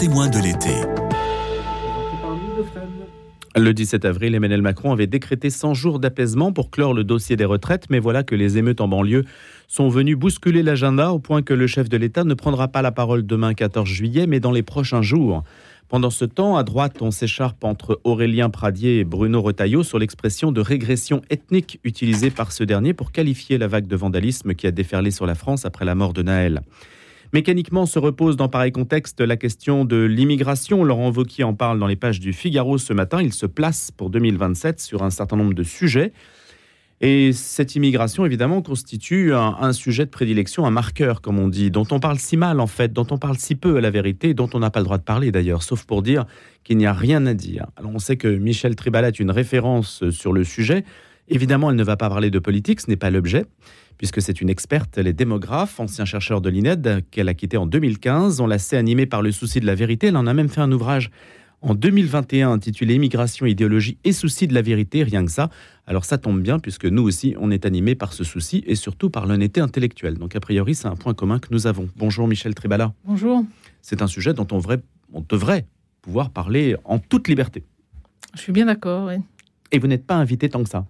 témoin de l'été. Le 17 avril, Emmanuel Macron avait décrété 100 jours d'apaisement pour clore le dossier des retraites, mais voilà que les émeutes en banlieue sont venues bousculer l'agenda au point que le chef de l'État ne prendra pas la parole demain 14 juillet, mais dans les prochains jours. Pendant ce temps, à droite, on s'écharpe entre Aurélien Pradier et Bruno Retailleau sur l'expression de régression ethnique utilisée par ce dernier pour qualifier la vague de vandalisme qui a déferlé sur la France après la mort de Naël. Mécaniquement se repose dans pareil contexte la question de l'immigration. Laurent Wauquiez en parle dans les pages du Figaro ce matin. Il se place pour 2027 sur un certain nombre de sujets. Et cette immigration, évidemment, constitue un, sujet de prédilection, un marqueur, comme on dit, dont on parle si mal, en fait, dont on parle si peu à la vérité, dont on n'a pas le droit de parler d'ailleurs, sauf pour dire qu'il n'y a rien à dire. Alors on sait que Michel Tribala est une référence sur le sujet. Évidemment, elle ne va pas parler de politique, ce n'est pas l'objet puisque c'est une experte, elle est démographe, ancien chercheur de l'INED, qu'elle a quitté en 2015. On la sait animée par le souci de la vérité. Elle en a même fait un ouvrage en 2021 intitulé Immigration, idéologie et souci de la vérité, rien que ça. Alors ça tombe bien puisque nous aussi, on est animés par ce souci et surtout par l'honnêteté intellectuelle. Donc a priori, c'est un point commun que nous avons. Bonjour Michel Tribala. Bonjour. C'est un sujet dont on, on devrait pouvoir parler en toute liberté. Je suis bien d'accord, oui. Et vous n'êtes pas invité tant que ça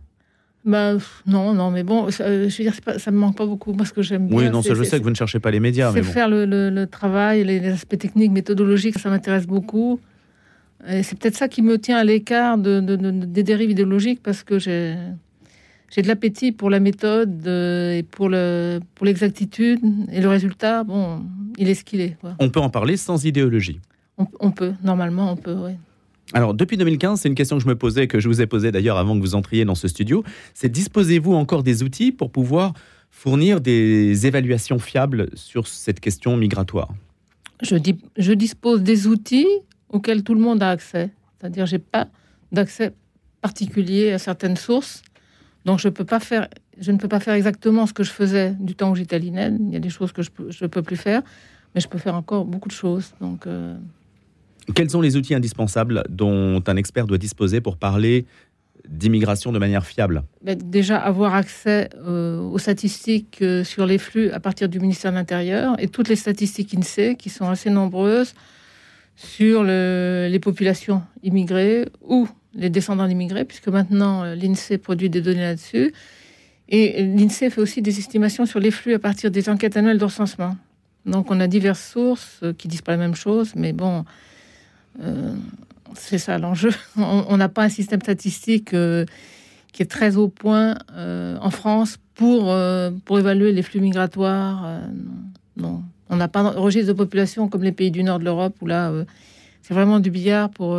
bah, non, non, mais bon, ça, euh, je veux dire, ça me manque pas beaucoup. Moi, ce que j'aime bien. Oui, non, ça, je sais que vous ne cherchez pas les médias. C'est faire le, travail, les, aspects techniques, méthodologiques, ça m'intéresse beaucoup. Et c'est peut-être ça qui me tient à l'écart de, des dérives idéologiques parce que j'ai. J'ai de l'appétit pour la méthode euh, et pour l'exactitude. Le, pour et le résultat, bon, il est ce qu'il est. On peut en parler sans idéologie? On, on peut, normalement, on peut, oui. Alors, depuis 2015, c'est une question que je me posais, que je vous ai posée d'ailleurs avant que vous entriez dans ce studio. C'est disposez-vous encore des outils pour pouvoir fournir des évaluations fiables sur cette question migratoire? Je, dis, je dispose des outils auxquels tout le monde a accès. C'est-à-dire, j'ai pas d'accès particulier à certaines sources. Donc, je, peux pas faire, je ne peux pas faire exactement ce que je faisais du temps où j'étais à l'INED. Il y a des choses que je ne peux plus faire, mais je peux faire encore beaucoup de choses. Donc, euh, quels sont les outils indispensables dont un expert doit disposer pour parler d'immigration de manière fiable? Ben, Déjà, avoir accès euh, aux statistiques euh, sur les flux à partir du ministère de l'Intérieur et toutes les statistiques INSEE, qui sont assez nombreuses, sur les populations immigrées ou les descendants d'immigrés, puisque maintenant euh, l'INSEE produit des données là-dessus. Et l'INSEE fait aussi des estimations sur les flux à partir des enquêtes annuelles de recensement. Donc on a diverses sources qui disent pas la même chose, mais bon, c'est ça l'enjeu. On n'a pas un système statistique euh, qui est très au point euh, en France pour, pour évaluer les flux migratoires. non. On n'a pas de registre de population comme les pays du nord de l'Europe où là, c'est vraiment du billard pour,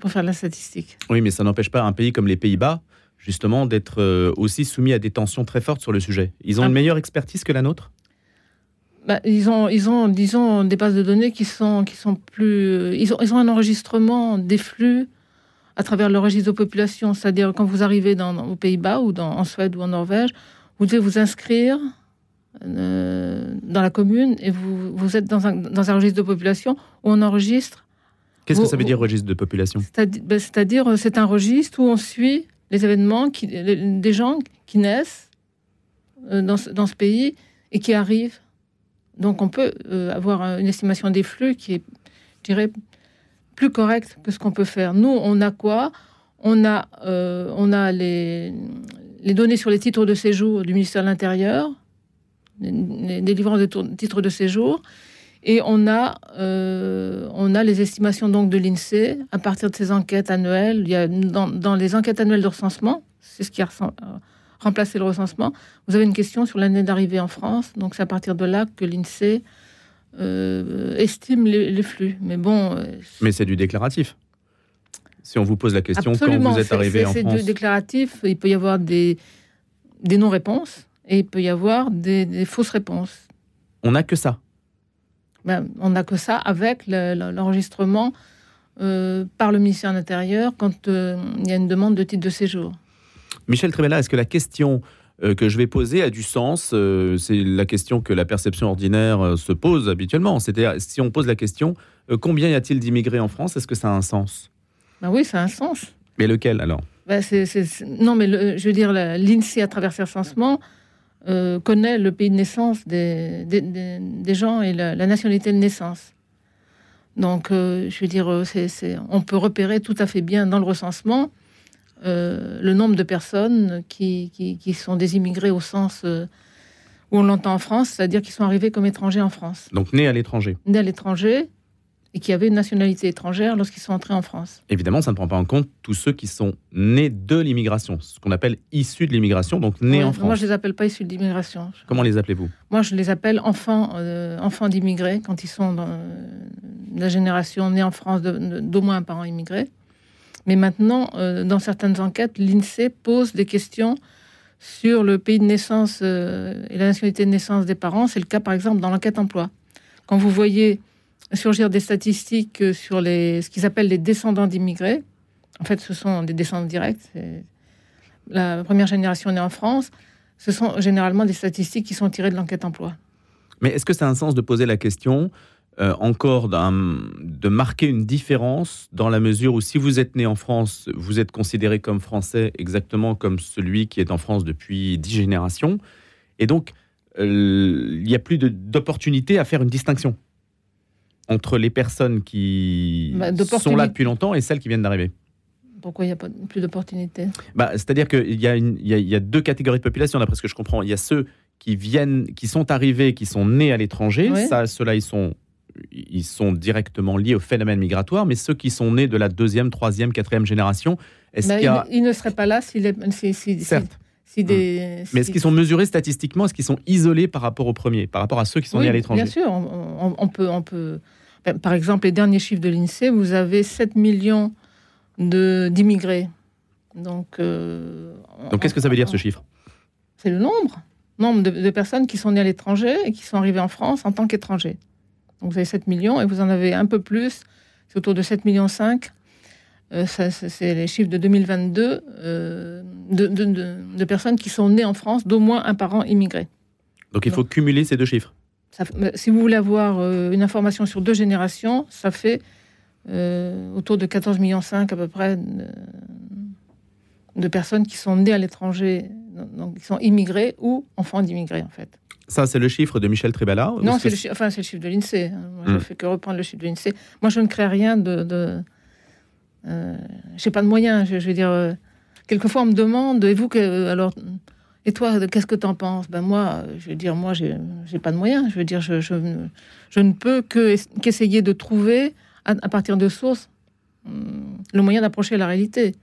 pour faire de la statistique. Oui, mais ça n'empêche pas un pays comme les Pays-Bas, justement, d'être aussi soumis à des tensions très fortes sur le sujet. Ils ont ah. une meilleure expertise que la nôtre? Bah, ils ont, ils ont, disons, des bases de données qui sont, qui sont plus. Ils ont, ils ont un enregistrement des flux à travers le registre de population. C'est-à-dire, quand vous arrivez dans, aux Pays-Bas ou dans, en Suède ou en Norvège, vous devez vous inscrire euh, dans la commune et vous, vous êtes dans un, dans un registre de population où on enregistre. Qu'est-ce que ça veut dire, registre de population? Bah, C'est-à-dire, c'est un registre où on suit les événements qui, des gens qui naissent euh, dans, dans ce pays et qui arrivent donc on peut euh, avoir une estimation des flux qui est, je dirais, plus correcte que ce qu'on peut faire. Nous, on a quoi? On a, euh, les, données sur les titres de séjour du ministère de l'Intérieur, les délivrances de titres de séjour, et on a, euh, les estimations donc de l'INSEE à partir de ces enquêtes annuelles. Il y a dans, dans les enquêtes annuelles de recensement, c'est ce qui a remplacer le recensement. Vous avez une question sur l'année d'arrivée en France, donc c'est à partir de là que l'INSEE euh, estime les, flux. Mais bon. Euh, Mais c'est du déclaratif. Si on vous pose la question quand vous êtes arrivé en France. C'est du déclaratif. Il peut y avoir des, des non-réponses et il peut y avoir des, fausses réponses. On n'a que ça. Ben, on n'a que ça avec l'enregistrement euh, par le ministère de l'Intérieur quand il y a une demande de titre de séjour. Michel Tremella, est-ce que la question euh, que je vais poser a du sens euh, C'est la question que la perception ordinaire euh, se pose habituellement. C'est-à-dire, si on pose la question, combien y a-t-il d'immigrés en France Est-ce que ça a un sens? Ben Oui, ça a un sens. Mais lequel alors? Ben, Non, mais je veux dire, l'INSEE, à travers ses recensements, connaît le pays de naissance des, des, gens et la, nationalité de naissance. Donc, je veux dire, on peut repérer tout à fait bien dans le recensement le nombre de personnes qui, qui, sont des immigrés au sens où on l'entend en France, c'est-à-dire qu'ils sont arrivés comme étrangers en France. Donc nés à l'étranger. Nés à l'étranger et qui avaient une nationalité étrangère lorsqu'ils sont entrés en France. Évidemment, ça ne prend pas en compte tous ceux qui sont nés de l'immigration, ce qu'on appelle issus de l'immigration, donc nés en France. Moi, je ne les appelle pas issus de l'immigration. Comment les appelez-vous? Moi, je les appelle enfants, euh, enfants d'immigrés, quand ils sont dans euh, la génération née en France d'au moins un parent immigré. Mais maintenant, euh, dans certaines enquêtes, l'INSEE pose des questions sur le pays de naissance et la nationalité de naissance des parents. C'est le cas, par exemple, dans l'enquête emploi. Quand vous voyez surgir des statistiques sur les, ce qu'ils appellent les descendants d'immigrés. En fait, ce sont des descendants directs. La première génération née en France. Ce sont généralement des statistiques qui sont tirées de l'enquête emploi. Mais est-ce que ça a un sens de poser la question euh, encore de marquer une différence dans la mesure où si vous êtes né en France, vous êtes considéré comme français exactement comme celui qui est en France depuis dix générations. Et donc, euh, il n'y a plus d'opportunité à faire une distinction entre les personnes qui bah, sont là depuis longtemps et celles qui viennent d'arriver Pourquoi il n'y a pas plus d'opportunités? Bah, C'est-à-dire qu'il y, a y, a deux catégories de population, d'après ce que je comprends. Il y a ceux qui viennent, qui sont arrivés, qui sont nés à l'étranger. Ça, ceux-là, ils sont, ils sont directement liés au phénomène migratoire. Mais ceux qui sont nés de la deuxième, troisième, quatrième génération, est-ce qu'il y a... Ils ne seraient pas là s'ils si, si, Certes. Des, Mais est-ce qu'ils sont mesurés statistiquement? Est-ce qu'ils sont isolés par rapport aux premiers, par rapport à ceux qui sont nés à l'étranger? Bien sûr, on, peut, on peut. Ben, par exemple, les derniers chiffres de l'INSEE, vous avez 7 millions d'immigrés. Donc, euh, Donc qu'est-ce que ça veut dire ce chiffre? C'est le nombre, nombre de, personnes qui sont nées à l'étranger et qui sont arrivées en France en tant qu'étrangers. Donc vous avez 7 millions et vous en avez un peu plus, c'est autour de 7 millions 5 euh, c'est les chiffres de 2022 euh, de, personnes qui sont nées en France d'au moins un parent immigré. Donc il faut cumuler ces deux chiffres. si vous voulez avoir euh, une information sur deux générations, ça fait autour de 14 millions 5 à peu près de, personnes qui sont nées à l'étranger, donc qui sont immigrés ou enfants d'immigrés en fait. Ça, c'est le chiffre de Michel Tribala Non, c'est le, enfin, le chiffre de l'INSEE. Je ne hmm. fais que reprendre le chiffre de l'INSEE. Moi, je ne crée rien de, euh, j'ai pas de moyens. Je, veux dire, euh, quelquefois on me demande, et vous, que, alors, et toi, qu'est-ce que tu en penses? Ben moi, je veux dire, moi, j'ai pas de moyens. Je veux dire, je, je, je ne peux qu'essayer de trouver, à, partir de sources, hum, le moyen d'approcher la réalité.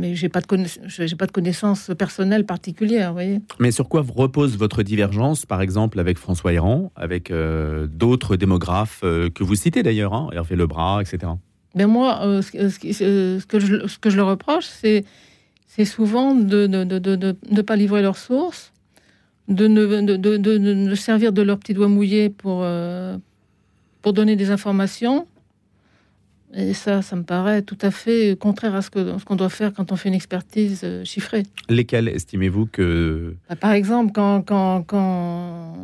Mais j'ai pas de j'ai pas de connaissances personnelles particulières, voyez. Mais sur quoi repose votre divergence, par exemple, avec François Héran, avec euh, d'autres démographes que vous citez d'ailleurs, hein, Hervé Lebras, etc. Mais moi, euh, ce, que je, ce que je leur reproche, c'est, c'est souvent de ne de, de, de, pas livrer leurs sources, de ne de, servir de leur petit doigt mouillé pour, euh, pour donner des informations. Et ça, ça me paraît tout à fait contraire à ce, qu'on doit faire quand on fait une expertise euh, chiffrée. Lesquelles estimez-vous que... Bah, par exemple, quand, quand, quand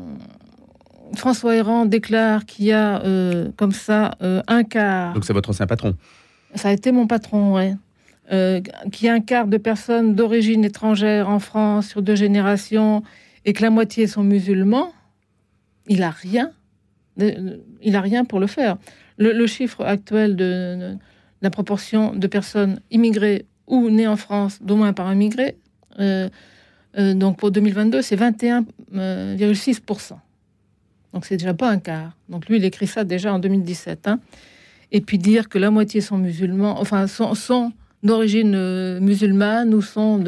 François Héran déclare qu'il y a euh, comme ça euh, un quart. Donc c'est votre ancien patron. Ça a été mon patron, oui. Euh, qu'il y a un quart de personnes d'origine étrangère en France sur deux générations et que la moitié sont musulmans. Il a rien. Il a rien pour le faire. Le, chiffre actuel de, la proportion de personnes immigrées ou nées en France, d'au moins par immigré, donc pour 2022, c'est 21,6%. Donc c'est déjà pas un quart. Donc lui, il écrit ça déjà en 2017. Hein. Et puis dire que la moitié sont musulmans, enfin sont, d'origine euh, musulmane ou sont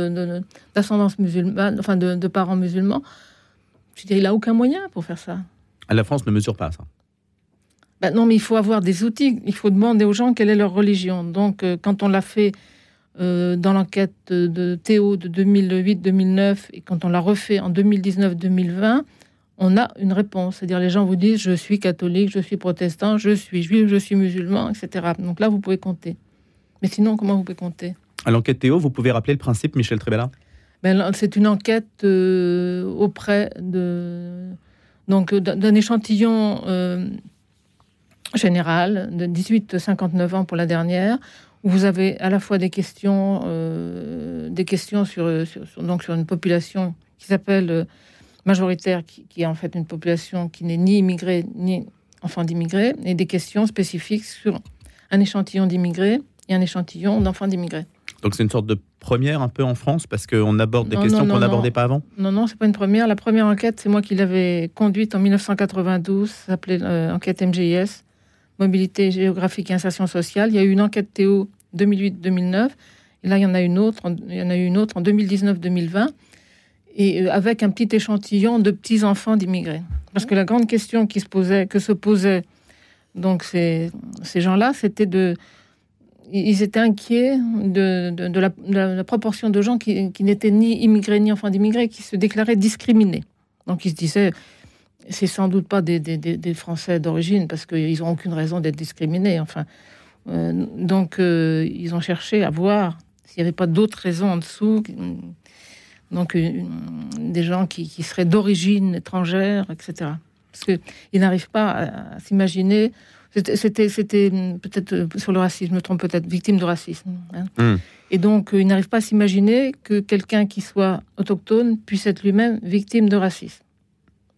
d'ascendance musulmane, enfin de, parents musulmans. Je veux il a aucun moyen pour faire ça. Ah, la France ne mesure pas ça. Ben non, mais il faut avoir des outils. Il faut demander aux gens quelle est leur religion. Donc, euh, quand on l'a fait euh, dans l'enquête de Théo de 2008-2009 et quand on l'a refait en 2019-2020, on a une réponse. C'est-à-dire les gens vous disent je suis catholique, je suis protestant, je suis juif, je suis musulman, etc. Donc là, vous pouvez compter. Mais sinon, comment vous pouvez compter? À l'enquête Théo, vous pouvez rappeler le principe, Michel Trébella? Ben, C'est une enquête euh, auprès de donc d'un échantillon euh, général de 18-59 ans pour la dernière, où vous avez à la fois des questions, euh, sur, une population qui s'appelle majoritaire, qui, est en fait une population qui n'est ni immigrée ni enfants d'immigrés et des questions spécifiques sur un échantillon d'immigrés et un échantillon d'enfants d'immigrés. Donc c'est une sorte de première un peu en France parce qu'on aborde des questions qu'on n'abordait pas avant Non, non, c'est pas une première. La première enquête, c'est moi qui l'avais conduite en 1992, ça s'appelait euh, enquête MGIS, Mobilité géographique et insertion sociale. Il y a eu une enquête Théo 2008-2009, et là il y en a une autre, il y en a eu une autre en 2019-2020, et euh, avec un petit échantillon de petits enfants d'immigrés. Parce que la grande question qui se posait, que se posaient donc ces, ces gens-là, c'était de ils étaient inquiets de, la, proportion de gens qui, n'étaient ni immigrés ni enfants d'immigrés, qui se déclaraient discriminés. Donc ils se disaient, c'est sans doute pas des, Français d'origine, parce qu'ils n'ont aucune raison d'être discriminés. Enfin, euh, donc euh, ils ont cherché à voir s'il n'y avait pas d'autres raisons en dessous. Donc des gens qui, seraient d'origine étrangère, etc. Parce qu'ils n'arrivent pas à s'imaginer c'était, c'était peut-être euh, sur le racisme, je me trompe peut-être, victime de racisme. Hein. Hmm. Et donc, euh, il n'arrive pas à s'imaginer que quelqu'un qui soit autochtone puisse être lui-même victime de racisme.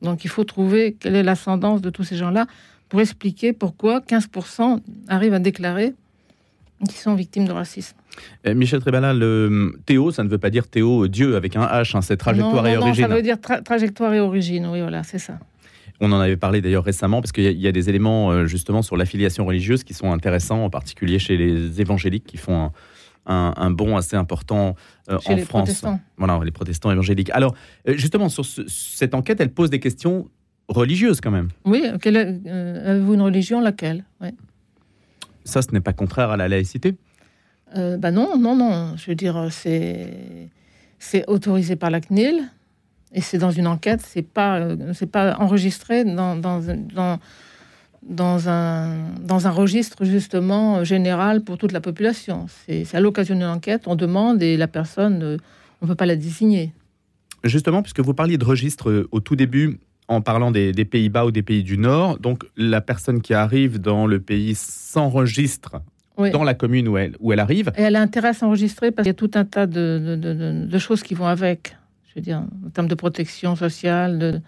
Donc, il faut trouver quelle est l'ascendance de tous ces gens-là pour expliquer pourquoi 15% arrivent à déclarer qu'ils sont victimes de racisme. Eh, Michel Trébala, le Théo, ça ne veut pas dire Théo Dieu avec un H, hein, c'est trajectoire et origine. Non, ça veut dire trajectoire et origine, oui, voilà, c'est ça. On en avait parlé d'ailleurs récemment, parce qu'il y, a des éléments euh, justement sur l'affiliation religieuse qui sont intéressants, en particulier chez les évangéliques qui font un, bond assez important euh, en les France. Protestants. Voilà, les protestants évangéliques. Alors, euh, justement, sur cette enquête, elle pose des questions religieuses quand même. Oui, avez-vous une religion? Laquelle? Ça, ce n'est pas contraire à la laïcité bah non, non, non. Je veux dire, c'est autorisé par la CNIL. Et c'est dans une enquête, c'est pas, euh, c'est pas enregistré dans, dans, dans, dans, un, dans un registre justement général pour toute la population. C'est, à l'occasion d'une enquête, on demande et la personne, euh, on ne peut pas la désigner. Justement, puisque vous parliez de registre euh, au tout début, en parlant des, des, Pays-Bas ou des pays du Nord, donc la personne qui arrive dans le pays s'enregistre dans la commune où elle, où elle arrive. Et elle a intérêt à s'enregistrer parce qu'il y a tout un tas de, de, de choses qui vont avec je veux dire, en termes de protection sociale. De,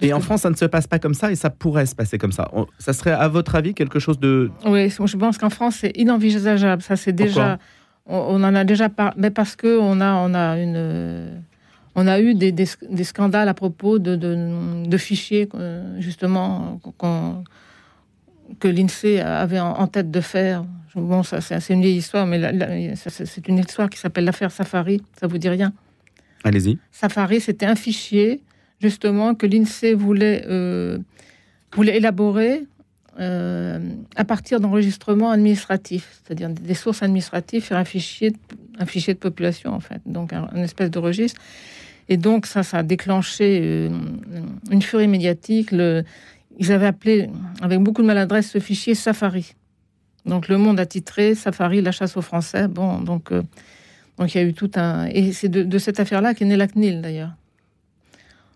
et en France, ça ne se passe pas comme ça et ça pourrait se passer comme ça. Ça serait, à votre avis, quelque chose de... Oui, je pense qu'en France, c'est inenvisageable. Ça, c'est déjà... On, en a déjà parlé, mais parce que on a, on a une... On a eu des, des, scandales à propos de, de, fichiers, justement, que l'INSEE avait en, tête de faire. Bon, ça, c'est une vieille histoire, mais c'est une histoire qui s'appelle l'affaire Safari. Ça vous dit rien? Allez-y. Safari, c'était un fichier, justement, que l'INSEE voulait, euh, voulait élaborer euh, à partir d'enregistrements administratifs, c'est-à-dire des sources administratives, un fichier, un fichier de population, en fait, donc un, espèce de registre. Et donc, ça, ça a déclenché euh, une furie médiatique. Ils avaient appelé, avec beaucoup de maladresse, ce fichier Safari. Donc, le monde a titré Safari, la chasse aux Français. Bon, donc. Donc il y a eu tout un. Et c'est de, cette affaire-là qu'est née la CNIL d'ailleurs.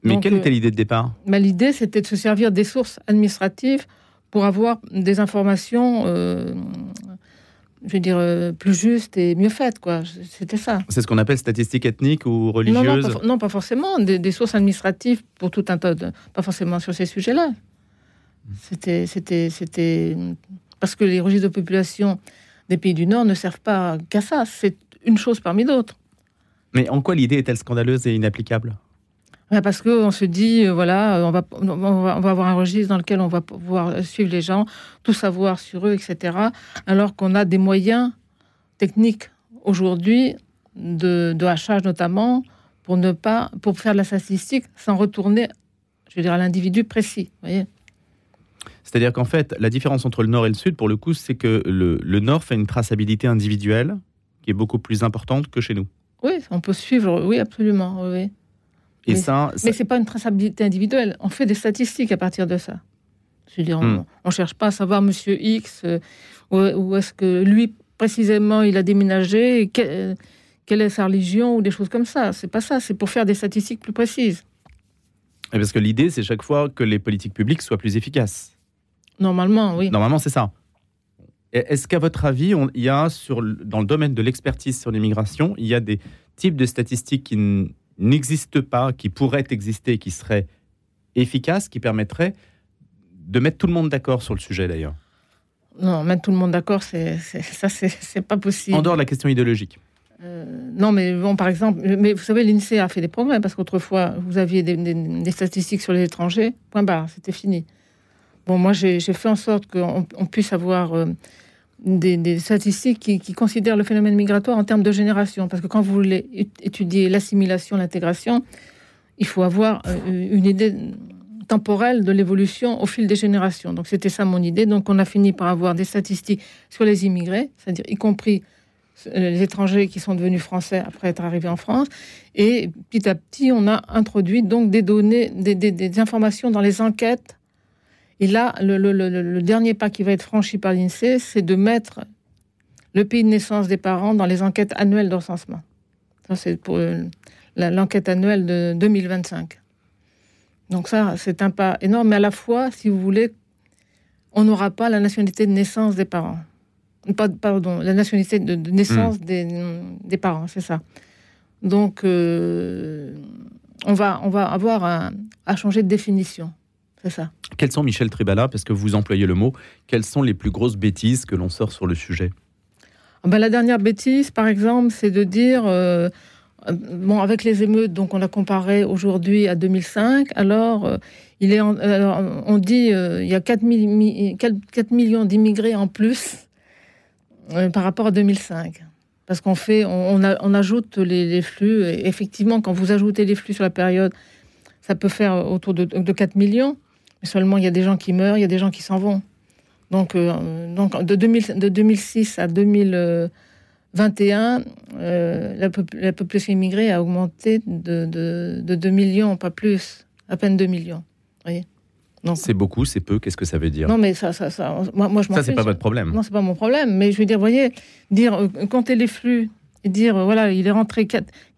Mais quelle était euh, l'idée de départ? bah, L'idée, c'était de se servir des sources administratives pour avoir des informations, euh, je veux dire, euh, plus justes et mieux faites. quoi. C'était ça. C'est ce qu'on appelle statistiques ethniques ou religieuses Non, pas, forcément. Des, sources administratives pour tout un tas de. Pas forcément sur ces sujets-là. C'était, c'était, c'était. Parce que les registres de population des pays du Nord ne servent pas qu'à ça. C'est une chose parmi d'autres. Mais en quoi l'idée est-elle scandaleuse et inapplicable? Parce qu'on se dit, euh, voilà, on va, on va, on, va, avoir un registre dans lequel on va pouvoir suivre les gens, tout savoir sur eux, etc. Alors qu'on a des moyens techniques aujourd'hui de, de, hachage notamment pour ne pas, pour faire de la statistique sans retourner, je veux dire, à l'individu précis. Voyez C'est-à-dire qu'en fait, la différence entre le Nord et le Sud, pour le coup, c'est que le, le Nord fait une traçabilité individuelle qui est beaucoup plus importante que chez nous. Oui, on peut suivre, oui, absolument. Oui. Et mais, ça, mais c'est pas une traçabilité individuelle. On fait des statistiques à partir de ça. Je veux dire, on, ne hmm. cherche pas à savoir Monsieur X euh, où, est-ce que lui précisément il a déménagé, quelle est sa religion ou des choses comme ça. C'est pas ça. C'est pour faire des statistiques plus précises. Et parce que l'idée, c'est chaque fois que les politiques publiques soient plus efficaces. Normalement, oui. Normalement, c'est ça. Est-ce qu'à votre avis, il y a sur, dans le domaine de l'expertise sur l'immigration, il y a des types de statistiques qui n'existent pas, qui pourraient exister, qui seraient efficaces, qui permettraient de mettre tout le monde d'accord sur le sujet d'ailleurs? Non, mettre tout le monde d'accord, c'est, ça, c'est, pas possible. En dehors de la question idéologique. Euh, non, mais bon, par exemple, mais vous savez, l'INSEE a fait des progrès parce qu'autrefois, vous aviez des, statistiques sur les étrangers, point barre, c'était fini. Bon, moi, j'ai, fait en sorte qu'on on puisse avoir euh, des, statistiques qui, considèrent le phénomène migratoire en termes de génération. Parce que quand vous voulez étudier l'assimilation, l'intégration, il faut avoir euh, une idée temporelle de l'évolution au fil des générations. Donc c'était ça mon idée. Donc on a fini par avoir des statistiques sur les immigrés, c'est-à-dire y compris euh, les étrangers qui sont devenus français après être arrivés en France. Et petit à petit, on a introduit donc des données, des, informations dans les enquêtes. Et là, le, dernier pas qui va être franchi par l'INSEE, c'est de mettre le pays de naissance des parents dans les enquêtes annuelles de recensement. Ça, c'est pour euh, l'enquête annuelle de 2025. Donc ça, c'est un pas énorme, mais à la fois, si vous voulez, on n'aura pas la nationalité de naissance des parents. Pas, pardon, la nationalité de, naissance hmm. des, parents, c'est ça. Donc, euh, on, va, on va avoir à changer de définition. C'est ça. Quelles sont, Michel Tribala, parce que vous employez le mot, quelles sont les plus grosses bêtises que l'on sort sur le sujet? Ah ben, La dernière bêtise, par exemple, c'est de dire... Euh, euh, bon, avec les émeutes, donc on a comparé aujourd'hui à 2005. Alors, euh, il est on dit il y a 4, millions d'immigrés en plus par rapport à 2005. Parce qu'on fait, on, ajoute les, flux. effectivement, quand vous ajoutez les flux sur la période, ça peut faire autour de, 4 millions. Mais seulement, il y a des gens qui meurent, il y a des gens qui s'en vont. Donc, donc de, de 2006 à 2000. 21, euh, la, population immigrée a augmenté de, de, 2 millions, pas plus, à peine 2 millions. C'est beaucoup, c'est peu, qu'est-ce que ça veut dire? Non, mais ça, ça, ça moi, moi, je Ça, c'est pas votre problème. Non, c'est pas mon problème. Mais je veux dire, voyez, dire, euh, compter les flux et dire, euh, voilà, il est rentré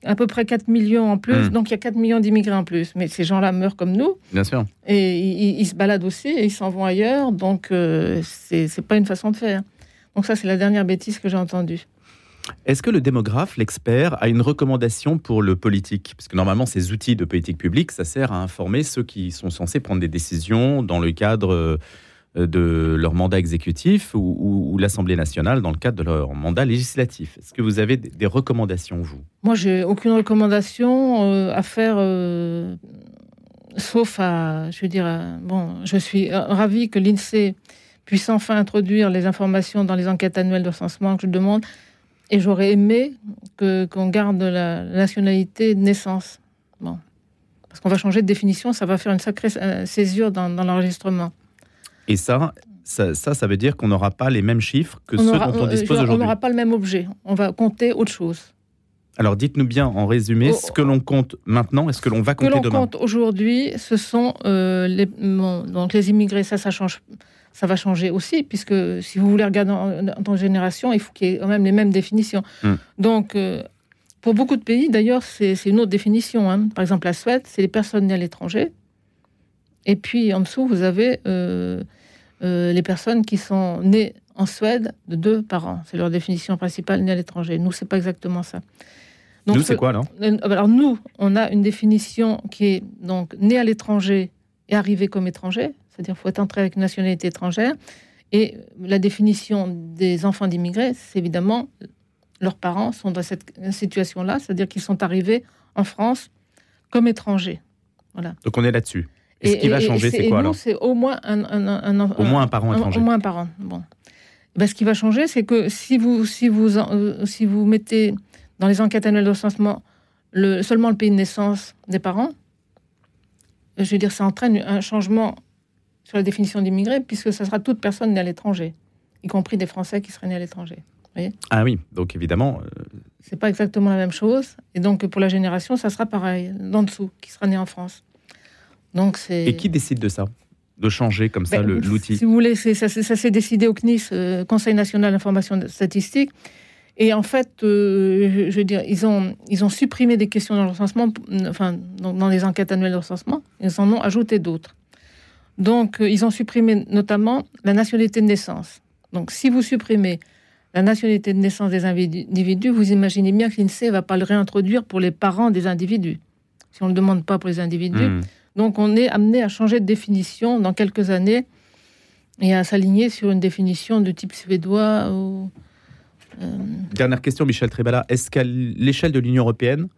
à peu près 4 millions en plus, hmm. donc il y a 4 millions d'immigrés en plus. Mais ces gens-là meurent comme nous. Bien sûr. Et ils, se baladent aussi, et ils s'en vont ailleurs, donc euh, c'est pas une façon de faire. Donc ça, c'est la dernière bêtise que j'ai entendue. Est-ce que le démographe, l'expert, a une recommandation pour le politique? Parce que normalement, ces outils de politique publique, ça sert à informer ceux qui sont censés prendre des décisions dans le cadre euh, de leur mandat exécutif ou, l'Assemblée nationale dans le cadre de leur mandat législatif. Est-ce que vous avez des recommandations, vous? Moi, j'ai aucune recommandation euh, à faire, euh, sauf à, je veux dire, bon, je suis ravi que l'INSEE puisse enfin introduire les informations dans les enquêtes annuelles de recensement que je demande. Et j'aurais aimé qu'on garde la nationalité de naissance. Bon. Parce qu'on va changer de définition, ça va faire une sacrée euh, césure dans, l'enregistrement. Et ça, ça, ça, veut dire qu'on n'aura pas les mêmes chiffres que ceux dont on dispose aujourd'hui. On n'aura pas le même objet. On va compter autre chose. Alors dites-nous bien en résumé oh, ce que l'on compte maintenant et ce que l'on va compter demain. Ce que l'on compte aujourd'hui, ce sont euh, les, donc les immigrés, ça, ça change ça va changer aussi, puisque si vous voulez regarder dans, génération, il faut qu'il y ait quand même les mêmes définitions. Hmm. Donc, euh, pour beaucoup de pays, d'ailleurs, c'est une autre définition. Hein. Par exemple, la Suède, c'est les personnes nées à l'étranger. Et puis, en dessous, vous avez euh, euh, les personnes qui sont nées en Suède de deux parents. C'est leur définition principale, nées à l'étranger. Nous, c'est pas exactement ça. Donc, nous, c'est quoi, alors? Alors, nous, on a une définition qui est donc né à l'étranger et arrivé comme étranger. C'est-à-dire qu'il faut être entré avec une nationalité étrangère. Et la définition des enfants d'immigrés, c'est évidemment leurs parents sont dans cette situation-là, c'est-à-dire qu'ils sont arrivés en France comme étrangers. Voilà. Donc on est là-dessus. Et, ce qui va changer, c'est quoi alors C'est au moins un, au moins un parent étranger. Au moins un parent. Bon. Ben, ce qui va changer, c'est que si vous, si, vous, euh, si vous mettez dans les enquêtes annuelles de recensement le, seulement le pays de naissance des parents, je veux dire, ça entraîne un changement sur la définition d'immigré, puisque ça sera toute personne née à l'étranger, y compris des Français qui seraient nés à l'étranger. Ah oui, donc évidemment. Euh, C'est pas exactement la même chose. Et donc pour la génération, ça sera pareil, d'en dessous, qui sera né en France. Donc. Et qui décide de ça? De changer comme ça ben, l'outil? Si vous voulez, ça, s'est décidé au CNIS, euh, Conseil national d'information statistique. Et en fait, euh, je veux dire, ils ont, ils ont supprimé des questions dans le recensement, enfin, dans, dans les enquêtes annuelles de recensement, ils en ont ajouté d'autres. Donc, euh, ils ont supprimé notamment la nationalité de naissance. Donc, si vous supprimez la nationalité de naissance des individus, vous imaginez bien que l'INSEE ne va pas le réintroduire pour les parents des individus, si on ne le demande pas pour les individus. Hmm. Donc on est amené à changer de définition dans quelques années et à s'aligner sur une définition de type suédois. Ou, euh, Dernière question, Michel Trébala. Est-ce qu'à l'échelle de l'Union européenne,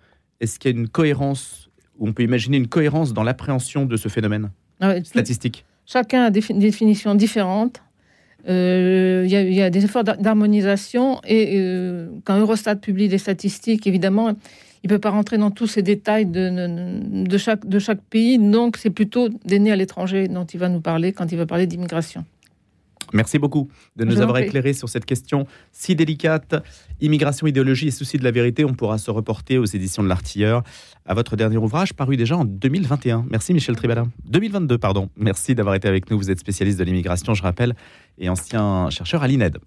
est-ce qu'il y a une cohérence, ou on peut imaginer une cohérence dans l'appréhension de ce phénomène ah statistique? Chacun a des définitions différentes. Euh, il y, a des efforts d'harmonisation et euh, quand Eurostat publie des statistiques, évidemment, il ne peut pas rentrer dans tous ces détails de, de, chaque, de chaque pays. Donc, c'est plutôt des nés à l'étranger dont il va nous parler quand il va parler d'immigration. Merci beaucoup de nous avoir éclairé sur cette question si délicate. Immigration, idéologie et souci de la vérité, on pourra se reporter aux éditions de l'Artilleur à votre dernier ouvrage paru déjà en 2021. Merci Michel Tribala. 2022, pardon. Merci d'avoir été avec nous. Vous êtes spécialiste de l'immigration, je rappelle, et ancien chercheur à l'INED.